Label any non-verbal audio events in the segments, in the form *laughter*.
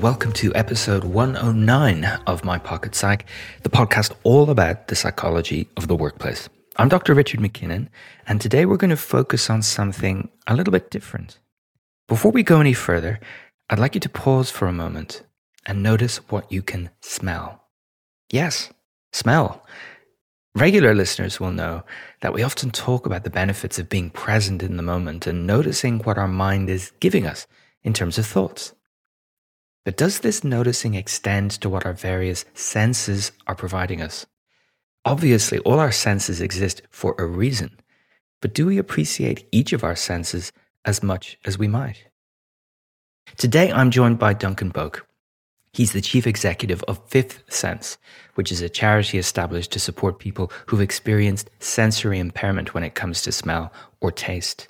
welcome to episode 109 of My Pocket Psych, the podcast all about the psychology of the workplace. I'm Dr. Richard MacKinnon, and today we're going to focus on something a little bit different. Before we go any further, I'd like you to pause for a moment and notice what you can smell. Yes, smell. Regular listeners will know that we often talk about the benefits of being present in the moment and noticing what our mind is giving us in terms of thoughts. But does this noticing extend to what our various senses are providing us? Obviously, all our senses exist for a reason, but do we appreciate each of our senses as much as we might? Today, I'm joined by Duncan Boak. He's the chief executive of Fifth Sense, which is a charity established to support people who've experienced sensory impairment when it comes to smell or taste.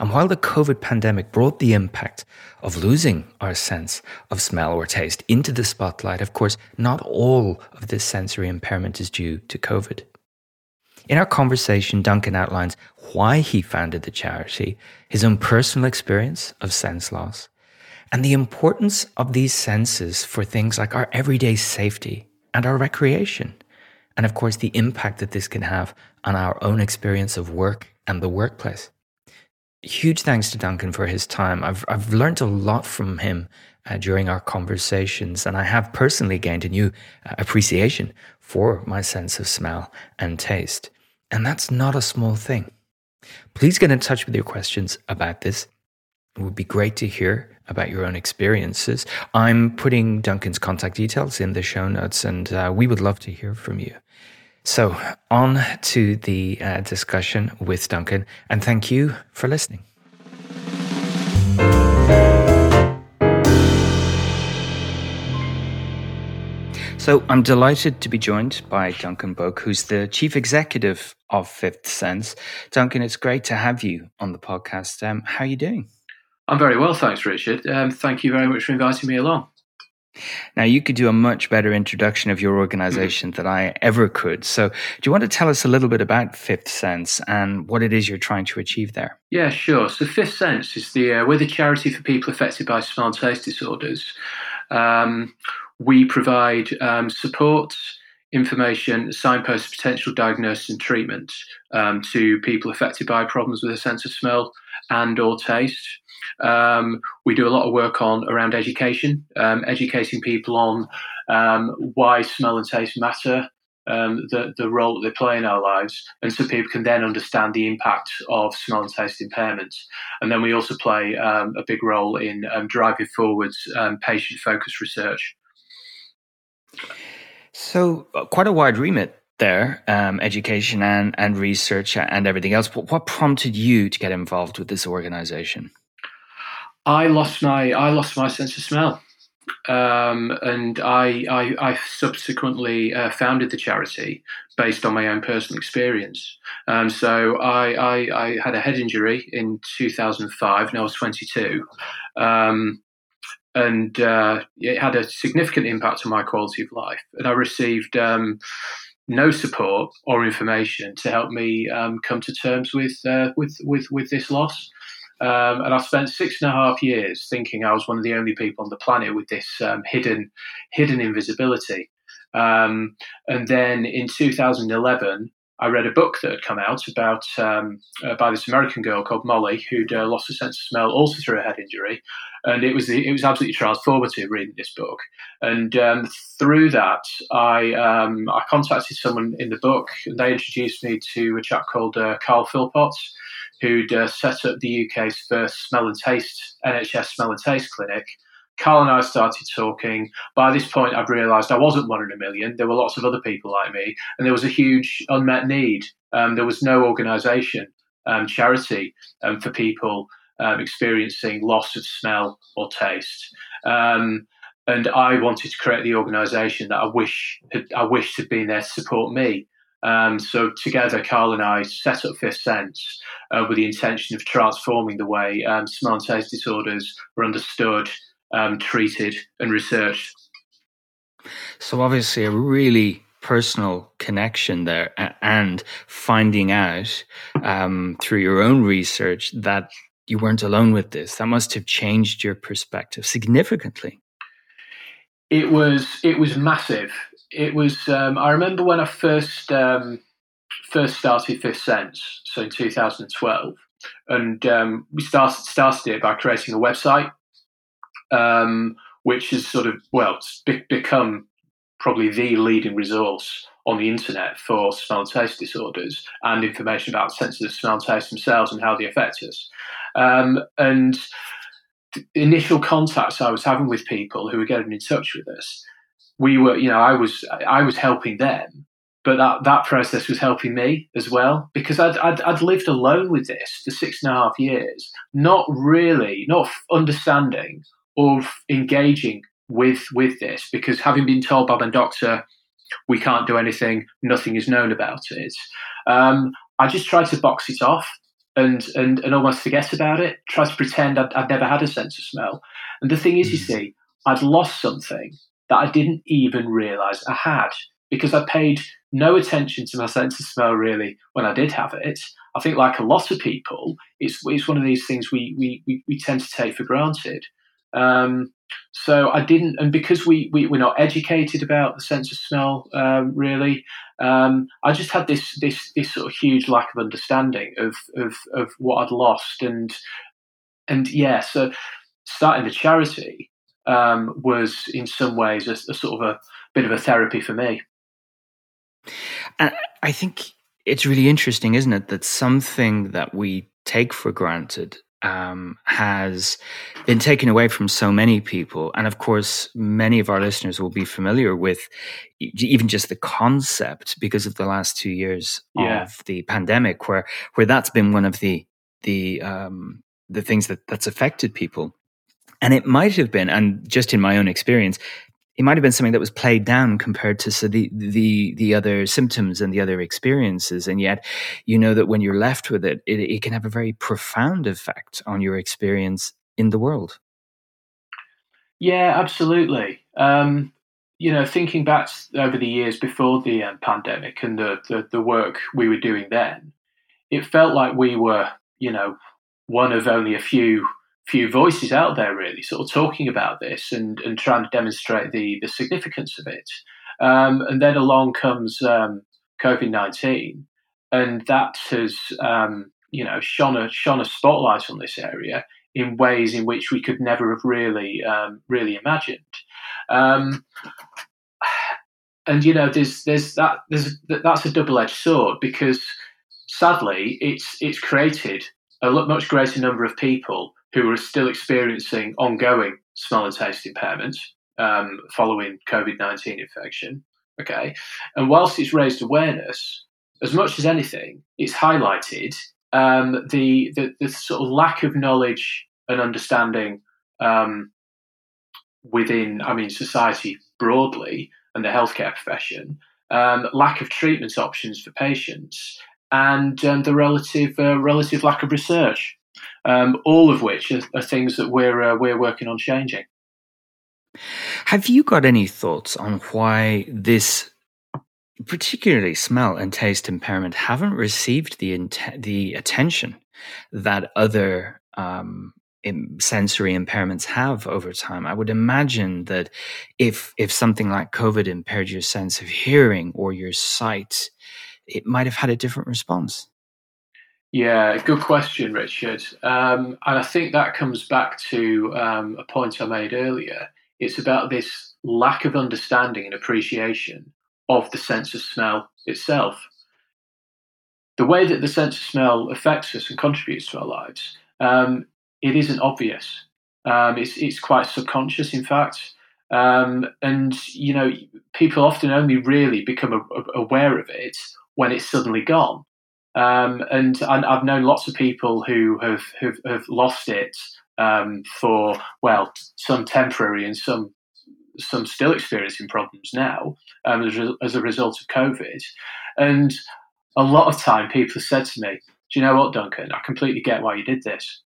And while the COVID pandemic brought the impact of losing our sense of smell or taste into the spotlight, of course, not all of this sensory impairment is due to COVID. In our conversation, Duncan outlines why he founded the charity, his own personal experience of sense loss, and the importance of these senses for things like our everyday safety and our recreation. And of course, the impact that this can have on our own experience of work and the workplace huge thanks to Duncan for his time. I've I've learned a lot from him uh, during our conversations, and I have personally gained a new uh, appreciation for my sense of smell and taste. And that's not a small thing. Please get in touch with your questions about this. It would be great to hear about your own experiences. I'm putting Duncan's contact details in the show notes, and uh, we would love to hear from you. So, on to the uh, discussion with Duncan, and thank you for listening. So, I'm delighted to be joined by Duncan Boak, who's the chief executive of Fifth Sense. Duncan, it's great to have you on the podcast. Um, how are you doing? I'm very well, thanks, Richard. Um, thank you very much for inviting me along. Now, you could do a much better introduction of your organization than I ever could. So, do you want to tell us a little bit about Fifth Sense and what it is you're trying to achieve there? Yeah, sure. So, Fifth Sense is the uh, we're the charity for people affected by smell taste disorders. Um, we provide um, support, information, signposts, potential diagnosis, and treatment um, to people affected by problems with a sense of smell and or taste. Um, we do a lot of work on around education, um, educating people on um, why smell and taste matter, um, the, the role that they play in our lives, and so people can then understand the impact of smell and taste impairments. And then we also play um, a big role in um, driving forwards patient focused research. So, uh, quite a wide remit there, um, education and, and research and everything else. What prompted you to get involved with this organization? I lost my I lost my sense of smell, um, and I I, I subsequently uh, founded the charity based on my own personal experience. Um, so I, I, I had a head injury in 2005, and I was 22. Um, and uh, it had a significant impact on my quality of life. And I received um, no support or information to help me um, come to terms with uh, with with with this loss. Um, and I spent six and a half years thinking I was one of the only people on the planet with this um, hidden hidden invisibility. Um, and then in 2011, I read a book that had come out about um, uh, by this American girl called Molly who'd uh, lost her sense of smell also through a head injury, and it was it was absolutely transformative reading this book. And um, through that, I um, I contacted someone in the book, and they introduced me to a chap called uh, Carl Philpotts, who'd uh, set up the UK's first smell and taste NHS smell and taste clinic. Carl and I started talking. By this point, I'd realised I wasn't one in a million. There were lots of other people like me, and there was a huge unmet need. Um, there was no organisation, um, charity um, for people um, experiencing loss of smell or taste. Um, and I wanted to create the organisation that I wish had, I wished had been there to support me. Um, so together, Carl and I set up Fifth Sense uh, with the intention of transforming the way um, smell and taste disorders were understood, um, treated, and researched. So obviously, a really personal connection there, and finding out um, through your own research that you weren't alone with this. That must have changed your perspective significantly. It was it was massive. It was. Um, I remember when I first um, first started Fifth Sense, so in 2012, and um, we started started it by creating a website, um, which has sort of well be- become probably the leading resource on the internet for smell and taste disorders and information about senses of smell and taste themselves and how they affect us. Um, and the initial contacts I was having with people who were getting in touch with us, we were, you know, I was I was helping them, but that that process was helping me as well because I'd I'd, I'd lived alone with this for six and a half years, not really, not understanding or engaging with with this because having been told by my doctor we can't do anything, nothing is known about it. Um, I just tried to box it off and, and, and almost forget about it, try to pretend I'd, I'd never had a sense of smell. And the thing is, you hmm. see, I'd lost something that I didn't even realize I had because I paid no attention to my sense of smell really when I did have it. I think, like a lot of people, it's, it's one of these things we, we, we, we tend to take for granted. Um, so I didn't, and because we, we we're not educated about the sense of smell, um, really, um, I just had this this this sort of huge lack of understanding of of of what I'd lost, and and yeah, so starting the charity um, was in some ways a, a sort of a bit of a therapy for me. And I think it's really interesting, isn't it, that something that we take for granted um, has been taken away from so many people. And of course, many of our listeners will be familiar with even just the concept because of the last two years yeah. of the pandemic, where where that's been one of the the um, the things that that's affected people. And it might have been, and just in my own experience, it might have been something that was played down compared to so the the the other symptoms and the other experiences. And yet you know that when you're left with it, it it, can have a very profound effect on your experience in the world. Yeah absolutely. Um, you know thinking back over the years before the um, pandemic and the, the the work we were doing then it felt like we were you know one of only a few few voices out there really sort of talking about this and, and trying to demonstrate the, the significance of it. Um, and then along comes um, COVID 19, and that has, um, you know, shone a, shone a spotlight on this area in ways in which we could never have really, um, really imagined. Um, and you know, there's there's that there's that's a double edged sword because sadly, it's it's created a much greater number of people who are still experiencing ongoing smell and taste impairment um, following COVID 19 infection. Okay. And whilst it's raised awareness, as much as anything, it's highlighted um, the, the, the, sort of lack of knowledge and understanding um, within, I mean, society broadly and the healthcare profession, um, lack of treatment options for patients, and um, the relative uh, relative lack of research um, all of which are, are, things that we're uh, we're working on changing. Have you got any thoughts on why this, particularly smell and taste impairment, haven't received the the attention that other um, sensory impairments have over time. I would imagine that if if something like COVID impaired your sense of hearing or your sight, it might have had a different response. Yeah, good question, Richard. Um, and I think that comes back to um, a point I made earlier. It's about this lack of understanding and appreciation of the sense of smell itself. The way that the sense of smell affects us and contributes to our lives, um, it isn't obvious. Um, it's, it's quite subconscious, in fact. Um, and, you know, people often only really become a, a, aware of it when it's suddenly gone. Um, and, and, I've known lots of people who have, have, have lost it um, for, well, some temporary and some some still experiencing problems now um, as, a, as, a, result of COVID. And a lot of time people have said to me, Do you know what, Duncan? I completely get why you did this.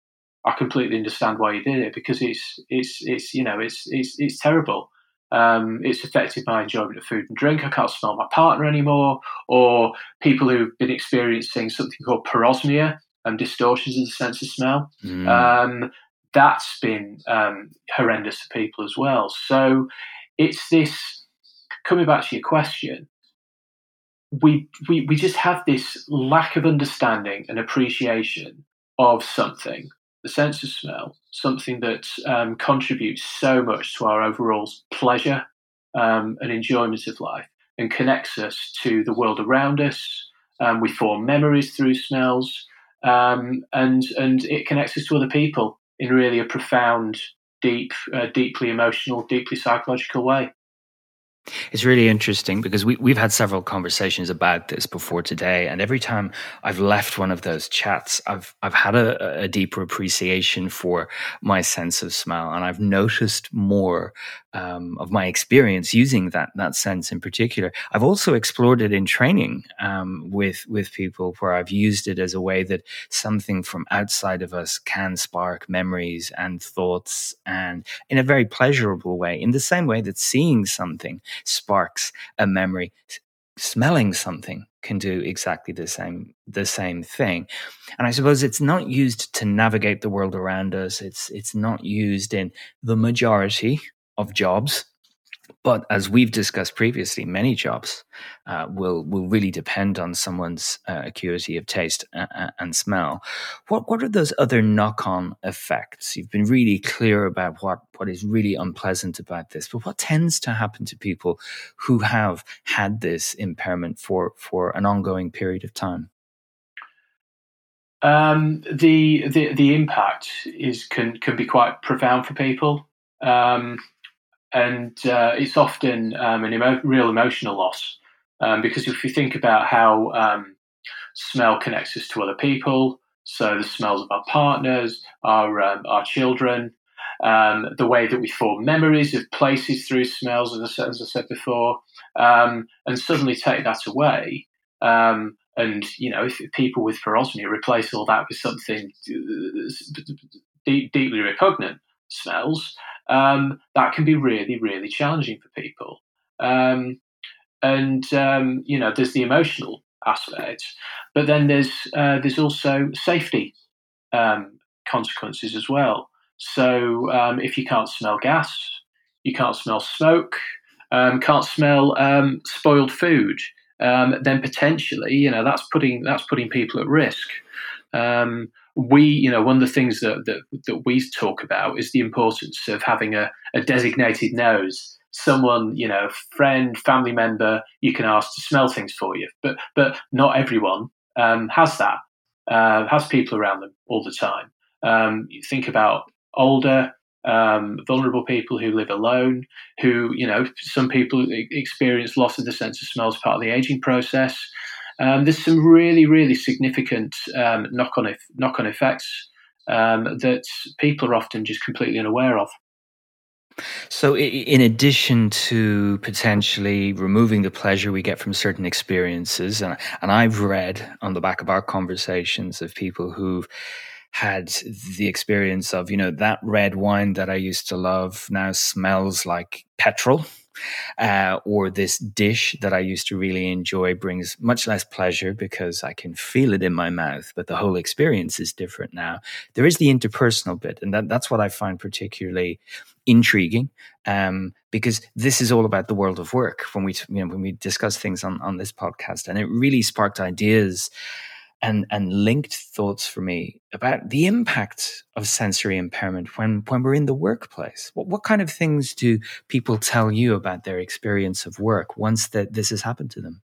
I completely understand why you did it because it's it's it's you know it's it's it's terrible. Um, it's affected my enjoyment of food and drink. I can't smell my partner anymore. Or people who've been experiencing something called parosmia and distortions of the sense of smell. Mm. Um, that's been um, horrendous for people as well. So it's this coming back to your question. We, we we just have this lack of understanding and appreciation of something, the sense of smell, something that um, contributes so much to our overall pleasure um, and enjoyment of life, and connects us to the world around us. Um, we form memories through smells, um, and and it connects us to other people in really a profound, deep, uh, deeply emotional, deeply psychological way. It's really interesting because we, we've had several conversations about this before today. And every time I've left one of those chats, I've, I've had a, a deeper appreciation for my sense of smell. And I've noticed more um, of my experience using that, that sense in particular. I've also explored it in training um, with, with people where I've used it as a way that something from outside of us can spark memories and thoughts and in a very pleasurable way, in the same way that seeing something sparks a memory. Smelling something can do exactly the same the same thing. And i suppose it's not used to navigate the world around us. It's it's not used in the majority of jobs but as we've discussed previously, many jobs uh, will will really depend on someone's uh, acuity of taste and, uh, uh, and smell. What what are those other knock on effects? You've been really clear about what what is really unpleasant about this, but what tends to happen to people who have had this impairment for for an ongoing period of time? Um, the, the the impact is can can be quite profound for people. Um, and uh, it's often um, an emo- real emotional loss um, because if you think about how um, smell connects us to other people, so the smells of our partners, our um, our children, um, the way that we form memories of places through smells, as I, as I said before, um, and suddenly take that away. and you know, if people with parosmia replace all that with something deep, deeply repugnant smells, um, that can be really, really challenging for people. Um, and um, you know, there's the emotional aspect, but then there's uh, there's also safety um, consequences as well. So um, if you can't smell gas, you can't smell smoke, um, can't smell spoiled food, then potentially, you know, that's putting that's putting people at risk. Um, we, you know, one of the things that, that, that we talk about is the importance of having a, a designated nose someone, you know, friend, family member, you can ask to smell things for you. But but not everyone um, has that. Uh, has people around them all the time. Um, you think about older, um, vulnerable people who live alone, who you know, some people experience loss of the sense of smell as part of the aging process. Um, there's some really, really significant um, knock-on knock-on effects um, that people are often just completely unaware of. So, in addition to potentially removing the pleasure we get from certain experiences, and, and I've read on the back of our conversations of people who've had the experience of, you know, that red wine that I used to love now smells like petrol uh, or this dish that I used to really enjoy brings much less pleasure because I can feel it in my mouth, but the whole experience is different now. There is the interpersonal bit, and that, that's what I find particularly intriguing um, because this is all about the world of work when we you know when we discuss things on on this podcast, and it really sparked ideas and and linked thoughts for me about the impact of sensory impairment when when we're in the workplace. What what kind of things do people tell you about their experience of work once that this has happened to them?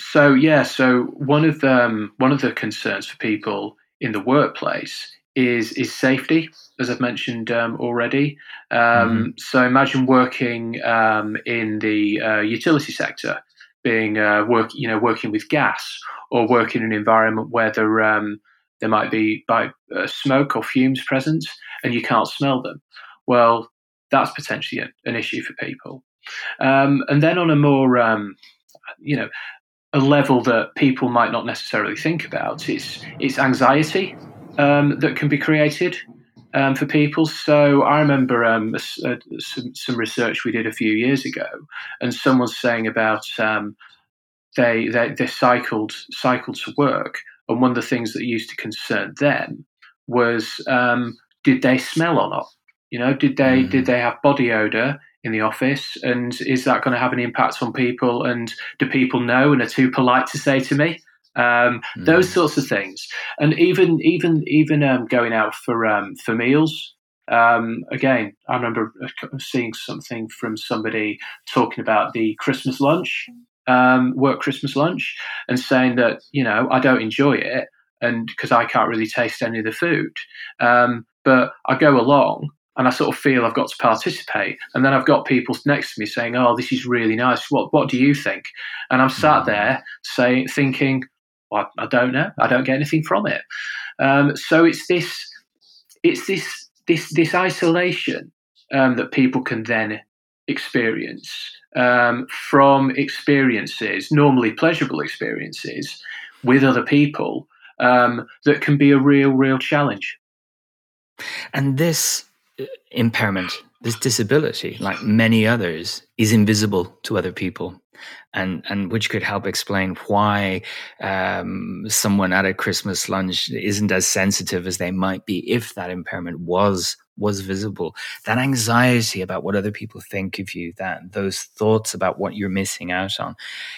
So yeah, so one of the um, one of the concerns for people in the workplace is is safety, as I've mentioned um, already. Um, mm-hmm. So imagine working um, in the uh, utility sector, being uh, work you know working with gas or working in an environment where there um, there might be by uh, smoke or fumes present and you can't smell them. Well, that's potentially a, an issue for people. Um, and then on a more um, you know a level that people might not necessarily think about is it's anxiety um, that can be created um, for people. So I remember um, a, a, some, some, research we did a few years ago, and someone's saying about um, they, they they cycled cycled to work, and one of the things that used to concern them was um, did they smell or not? You know, did they mm. did they have body odor in the office, and is that going to have an impact on people? And do people know and are too polite to say to me? Um, mm. Those sorts of things, and even even even um, going out for um, for meals. Um, again, I remember seeing something from somebody talking about the Christmas lunch, um, work Christmas lunch, and saying that you know I don't enjoy it, and because I can't really taste any of the food. Um, but I go along and I sort of feel I've got to participate. And then I've got people next to me saying, "Oh, this is really nice. What what do you think?" And I'm sat mm. there saying, thinking, well, I, don't know. I don't get anything from it. Um, so it's this, it's this this this isolation um, that people can then experience um, from experiences, normally pleasurable experiences, with other people um, that can be a real, real challenge. And this uh, impairment, this disability, like many others, is invisible to other people. And, and which could help explain why um, someone at a Christmas lunch isn't as sensitive as they might be if that impairment was was visible. That anxiety about what other people think of you, that those thoughts about what you're missing out on.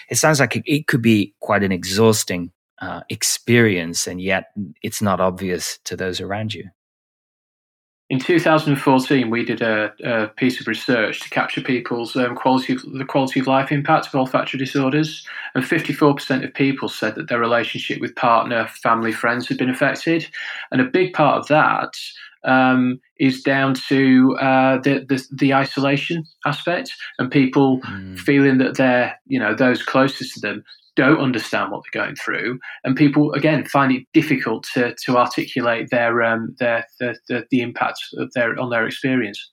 It sounds like it, it could be quite an exhausting uh, experience, and yet it's not obvious to those around you. In 2014, we did a, a piece of research to capture people's um, quality of, the quality of life impact of olfactory disorders, and 54% of people said that their relationship with partner, family, friends had been affected, and a big part of that um, is down to uh, the, the, the isolation aspect and people mm. feeling that they're you know those closest to them don't understand what they're going through, and people again find it difficult to to articulate their um, their the, the, the impact of their on their experience.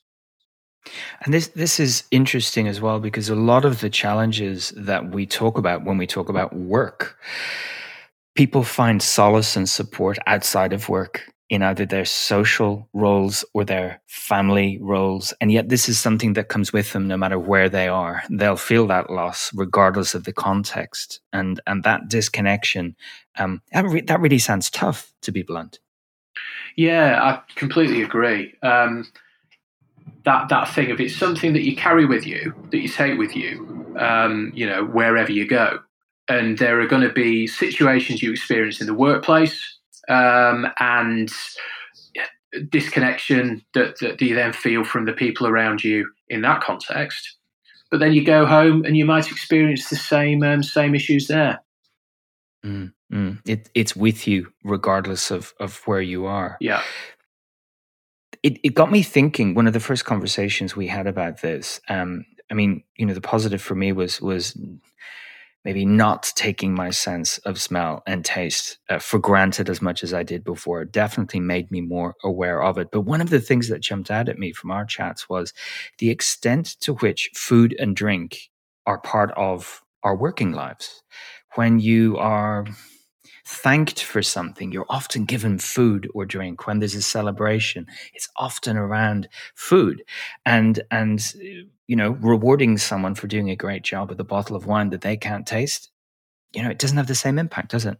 And this this is interesting as well because a lot of the challenges that we talk about when we talk about work, people find solace and support outside of work in either their social roles or their family roles. And yet, this is something that comes with them no matter where they are. They'll feel that loss regardless of the context. And, and that disconnection, um, that, re- that really sounds tough, to be blunt. Yeah, I completely agree. Um, that, that thing of it's something that you carry with you, that you take with you, um, you know, wherever you go. And there are going to be situations you experience in the workplace um, and disconnection that, that you then feel from the people around you in that context. But then you go home and you might experience the same um, same issues there. Mm, mm. It, it's with you regardless of, of where you are. Yeah. It, it got me thinking. One of the first conversations we had about this. Um, I mean, you know, the positive for me was was maybe not taking my sense of smell and taste uh, for granted as much as I did before definitely made me more aware of it. But one of the things that jumped out at me from our chats was the extent to which food and drink are part of our working lives. When you are thanked for something, you're often given food or drink. When there's a celebration, it's often around food. And and you know, rewarding someone for doing a great job with a bottle of wine that they can't taste, you know, it doesn't have the same impact, does it?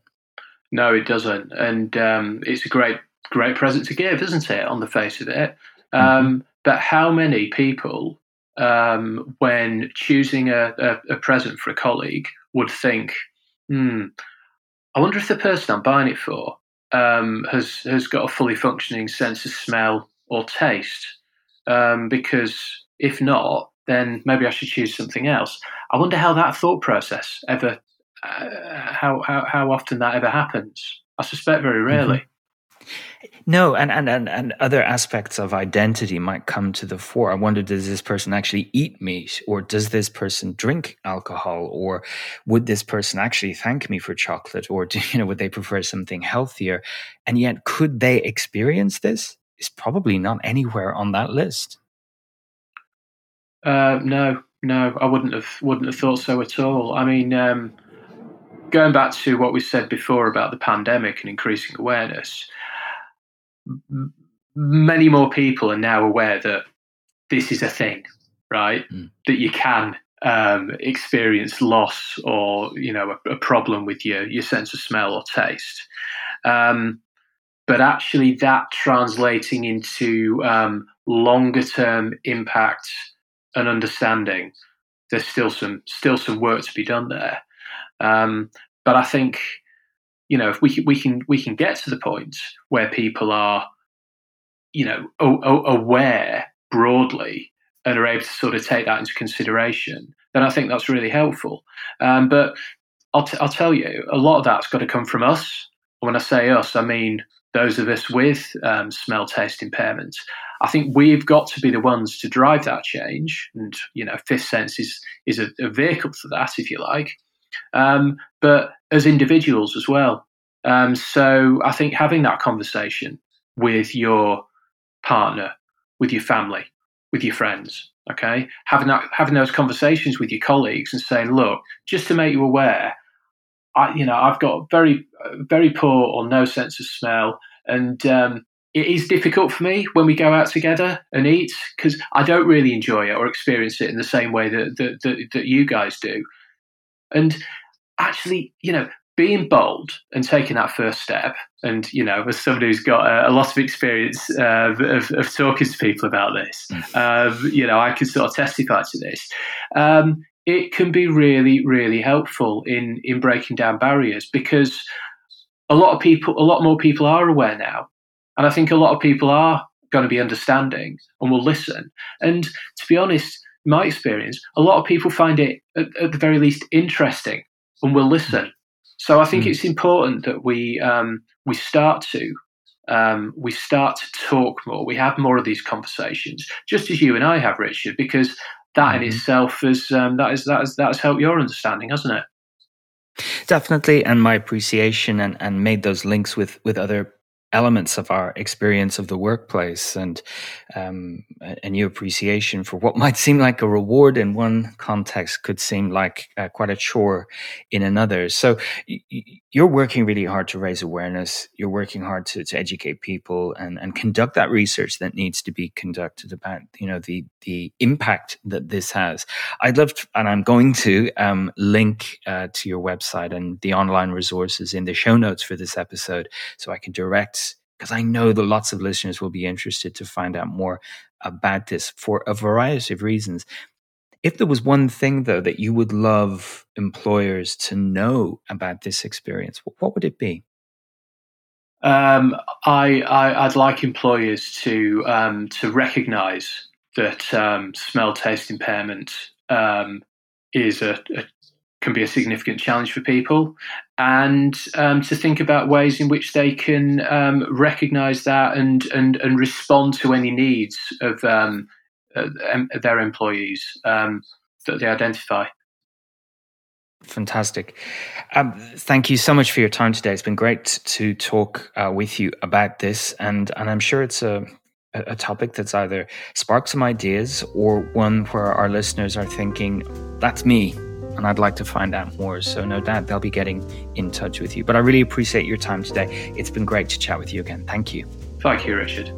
No, it doesn't. And um, it's a great, great present to give, isn't it, on the face of it? Um, mm-hmm. But how many people, um, when choosing a, a, a, present for a colleague, would think, hmm, I wonder if the person I'm buying it for um, has, has got a fully functioning sense of smell or taste? Um, because if not, then maybe I should choose something else. I wonder how that thought process ever, uh, how, how, how often that ever happens. I suspect very rarely. No, and, and, and, and other aspects of identity might come to the fore. I wonder, does this person actually eat meat or does this person drink alcohol or would this person actually thank me for chocolate or, do, *laughs* you know, would they prefer something healthier? And yet, could they experience this? Is probably not anywhere on that list. Uh, no, no, I wouldn't have wouldn't have thought so at all. I mean, um, going back to what we said before about the pandemic and increasing awareness, m- many more people are now aware that this is a thing, right? Mm. That you can um, experience loss or you know a, a, problem with your your sense of smell or taste. Um, but actually, that translating into um, longer term impact and understanding, there's still some still some work to be done there. Um, but I think you know if we we can we can get to the point where people are you know aware broadly and are able to sort of take that into consideration, then I think that's really helpful. Um, but I'll, t- I'll tell you, a lot of that's got to come from us. When I say us, I mean those of us with um, smell taste impairments. I think we've got to be the ones to drive that change, and you know, fifth sense is is a, a vehicle for that, if you like. Um, but as individuals as well. Um, so I think having that conversation with your partner, with your family, with your friends, okay, having that having those conversations with your colleagues and saying, look, just to make you aware, I, you know, I've got very, very poor or no sense of smell, and um, it is difficult for me when we go out together and eat because I don't really enjoy it or experience it in the same way that, that that, that you guys do. And actually, you know, being bold and taking that first step, and you know, as somebody who's got a, a lot of experience uh, of, of, talking to people about this, mm. um, you know, I can sort of testify to this. Um, it can be really, really helpful in in breaking down barriers because a lot of people, a lot more people are aware now, and I think a lot of people are going to be understanding and will listen. And to be honest, my experience, a lot of people find it at, at the very least interesting and will listen. So I think mm. it's important that we um, we start to um, we start to talk more. We have more of these conversations, just as you and I have, Richard, because that mm-hmm. in itself is um, that is that is that has helped your understanding, hasn't it? Definitely, and my appreciation and, and made those links with with other elements of our experience of the workplace and um, a, new appreciation for what *laughs* might seem like a reward in one context could seem like uh, quite a chore in another. So you're working really hard to raise awareness. You're working hard to, to educate people and, and conduct that research that needs to be conducted about you know the the impact that this has. I'd love to, and I'm going to um, link uh, to your website and the online resources in the show notes for this episode, so I can direct because I know that lots of listeners will be interested to find out more about this for a variety of reasons. If there was one thing, though, that you would love employers to know about this experience, what would it be? Um, I, I, would like employers to um, to recognise that um, smell taste impairment um, is a, a, can be a significant challenge for people, and um, to think about ways in which they can um, recognise that and, and and respond to any needs of um, uh, their employees um, that they identify. Fantastic. Um, thank you so much for your time today. It's been great to talk uh, with you about this, and and I'm sure it's a a topic that's either sparked some ideas or one where our listeners are thinking, "That's me." And I'd like to find out more. So, no doubt they'll be getting in touch with you. But I really appreciate your time today. It's been great to chat with you again. Thank you. Thank you, Richard.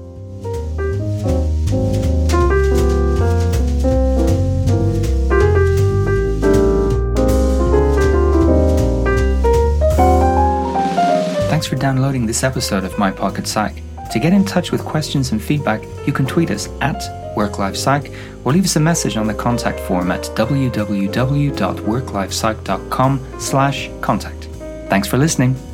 Thanks for downloading this episode of My Pocket Psych. To get in touch with questions and feedback, you can tweet us at WorkLifePsych or leave us a message on the contact form at www.worklifepsych.com slash contact. Thanks for listening.